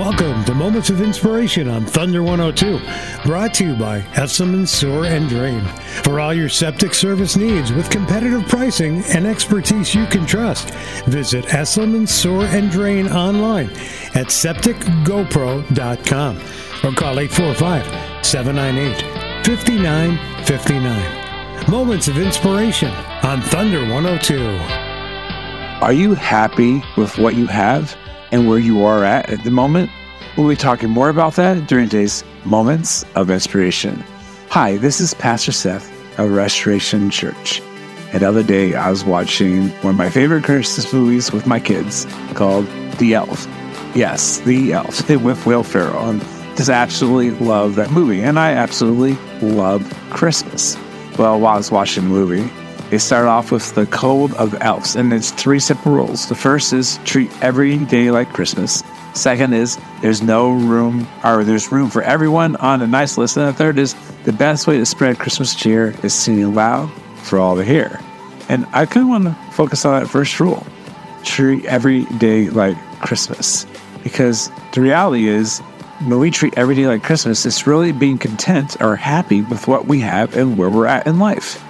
Welcome to Moments of Inspiration on Thunder 102, brought to you by Esselman Sewer and Drain. For all your septic service needs with competitive pricing and expertise you can trust, visit Esselman Sewer and Drain online at septicgopro.com or call 845 798 5959. Moments of Inspiration on Thunder 102. Are you happy with what you have and where you are at at the moment? We'll be talking more about that during today's Moments of Inspiration. Hi, this is Pastor Seth of Restoration Church. And the other day, I was watching one of my favorite Christmas movies with my kids called The Elf. Yes, The Elf with Will Ferrell. And just absolutely love that movie. And I absolutely love Christmas. Well, while I was watching the movie, they start off with the code of elves, and it's three simple rules. The first is treat every day like Christmas. Second is there's no room, or there's room for everyone on a nice list. And the third is the best way to spread Christmas cheer is singing loud for all to hear. And I kind of want to focus on that first rule treat every day like Christmas. Because the reality is, when we treat every day like Christmas, it's really being content or happy with what we have and where we're at in life.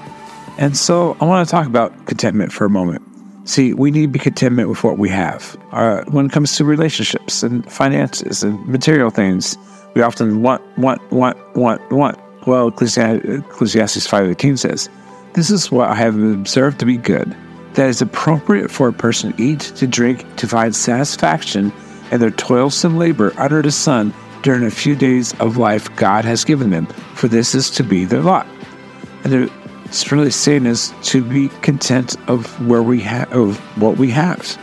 And so I want to talk about contentment for a moment. See, we need to be contentment with what we have. Uh, when it comes to relationships and finances and material things, we often want, want, want, want, want. Well, Ecclesiastes 5.18 says, This is what I have observed to be good, that is appropriate for a person to eat, to drink, to find satisfaction in their toilsome labor under the sun during a few days of life God has given them, for this is to be their lot. And it's really saying is to be content of where we have of what we have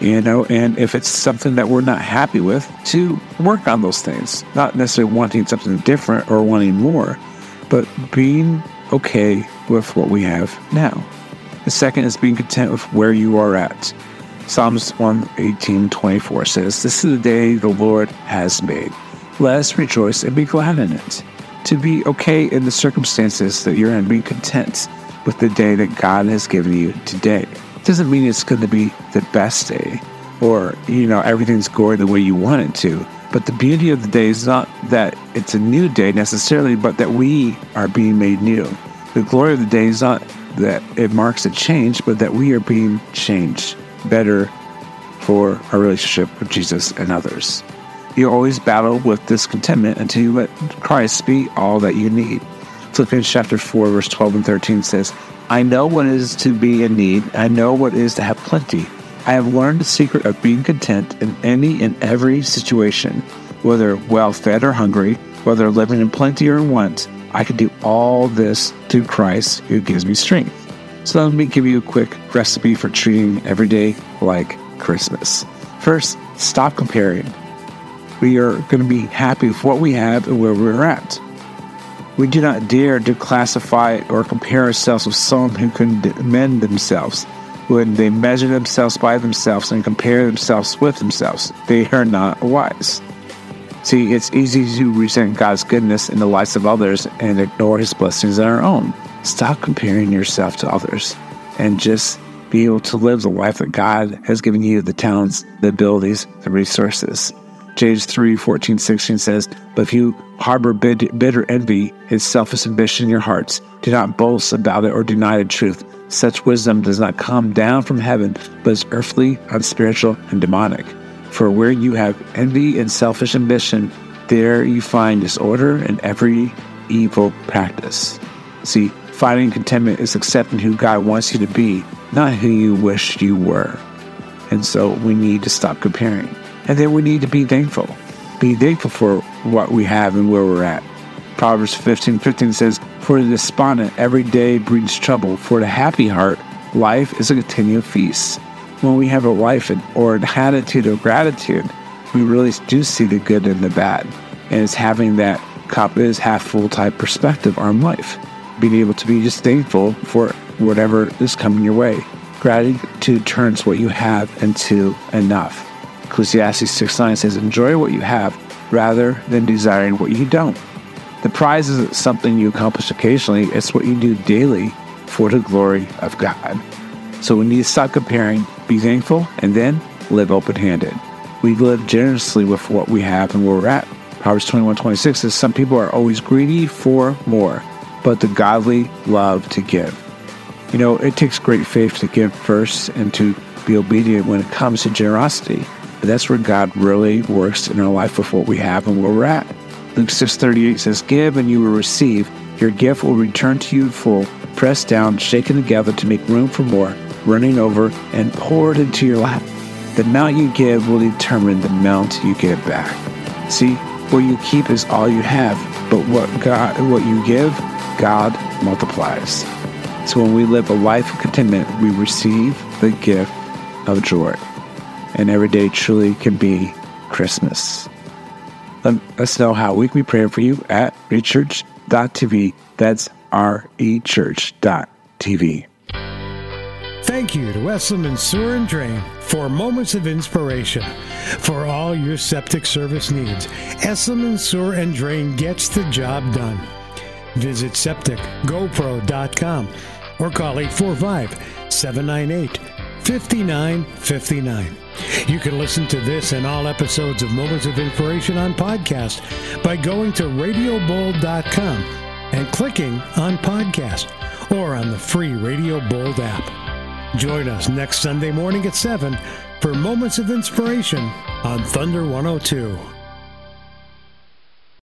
you know and if it's something that we're not happy with to work on those things. Not necessarily wanting something different or wanting more but being okay with what we have now. The second is being content with where you are at. Psalms 118 24 says this is the day the lord has made. Let us rejoice and be glad in it to be okay in the circumstances that you're in, be content with the day that God has given you today. It doesn't mean it's going to be the best day or, you know, everything's going the way you want it to. But the beauty of the day is not that it's a new day necessarily, but that we are being made new. The glory of the day is not that it marks a change, but that we are being changed better for our relationship with Jesus and others. You always battle with discontentment until you let Christ be all that you need. Philippians chapter 4, verse 12 and 13 says, I know what it is to be in need. I know what it is to have plenty. I have learned the secret of being content in any and every situation, whether well fed or hungry, whether living in plenty or in want. I can do all this through Christ who gives me strength. So let me give you a quick recipe for treating every day like Christmas. First, stop comparing we are going to be happy with what we have and where we're at. We do not dare to classify or compare ourselves with someone who can mend themselves. When they measure themselves by themselves and compare themselves with themselves, they are not wise. See, it's easy to resent God's goodness in the lives of others and ignore His blessings in our own. Stop comparing yourself to others and just be able to live the life that God has given you the talents, the abilities, the resources. James 3 14, 16 says, But if you harbor bitter envy and selfish ambition in your hearts, do not boast about it or deny the truth. Such wisdom does not come down from heaven, but is earthly, unspiritual, and demonic. For where you have envy and selfish ambition, there you find disorder and every evil practice. See, finding contentment is accepting who God wants you to be, not who you wish you were. And so we need to stop comparing. And then we need to be thankful. Be thankful for what we have and where we're at. Proverbs 15 15 says, For the despondent, every day brings trouble. For the happy heart, life is a continual feast. When we have a life or an attitude of gratitude, we really do see the good and the bad. And it's having that cup is half full type perspective on life. Being able to be just thankful for whatever is coming your way. Gratitude turns what you have into enough. Ecclesiastes 6 9 says, Enjoy what you have rather than desiring what you don't. The prize isn't something you accomplish occasionally, it's what you do daily for the glory of God. So we need to stop comparing, be thankful, and then live open handed. we live generously with what we have and where we're at. Proverbs 21 26 says, Some people are always greedy for more, but the godly love to give. You know, it takes great faith to give first and to be obedient when it comes to generosity. But that's where God really works in our life with what we have and where we're at. Luke 6:38 says, "Give and you will receive; your gift will return to you full, pressed down, shaken together to make room for more, running over and poured into your lap." The amount you give will determine the amount you get back. See, what you keep is all you have, but what God what you give, God multiplies. So when we live a life of contentment, we receive the gift of joy. And every day truly can be Christmas. Let us know how we can be praying for you at rechurch.tv. That's rechurch.tv. Thank you to Esselman Sewer and Drain for moments of inspiration. For all your septic service needs, Esselman Sewer and Drain gets the job done. Visit septicgopro.com or call 845 798 5959. You can listen to this and all episodes of Moments of Inspiration on podcast by going to radiobold.com and clicking on podcast or on the free Radio Bold app. Join us next Sunday morning at 7 for Moments of Inspiration on Thunder 102.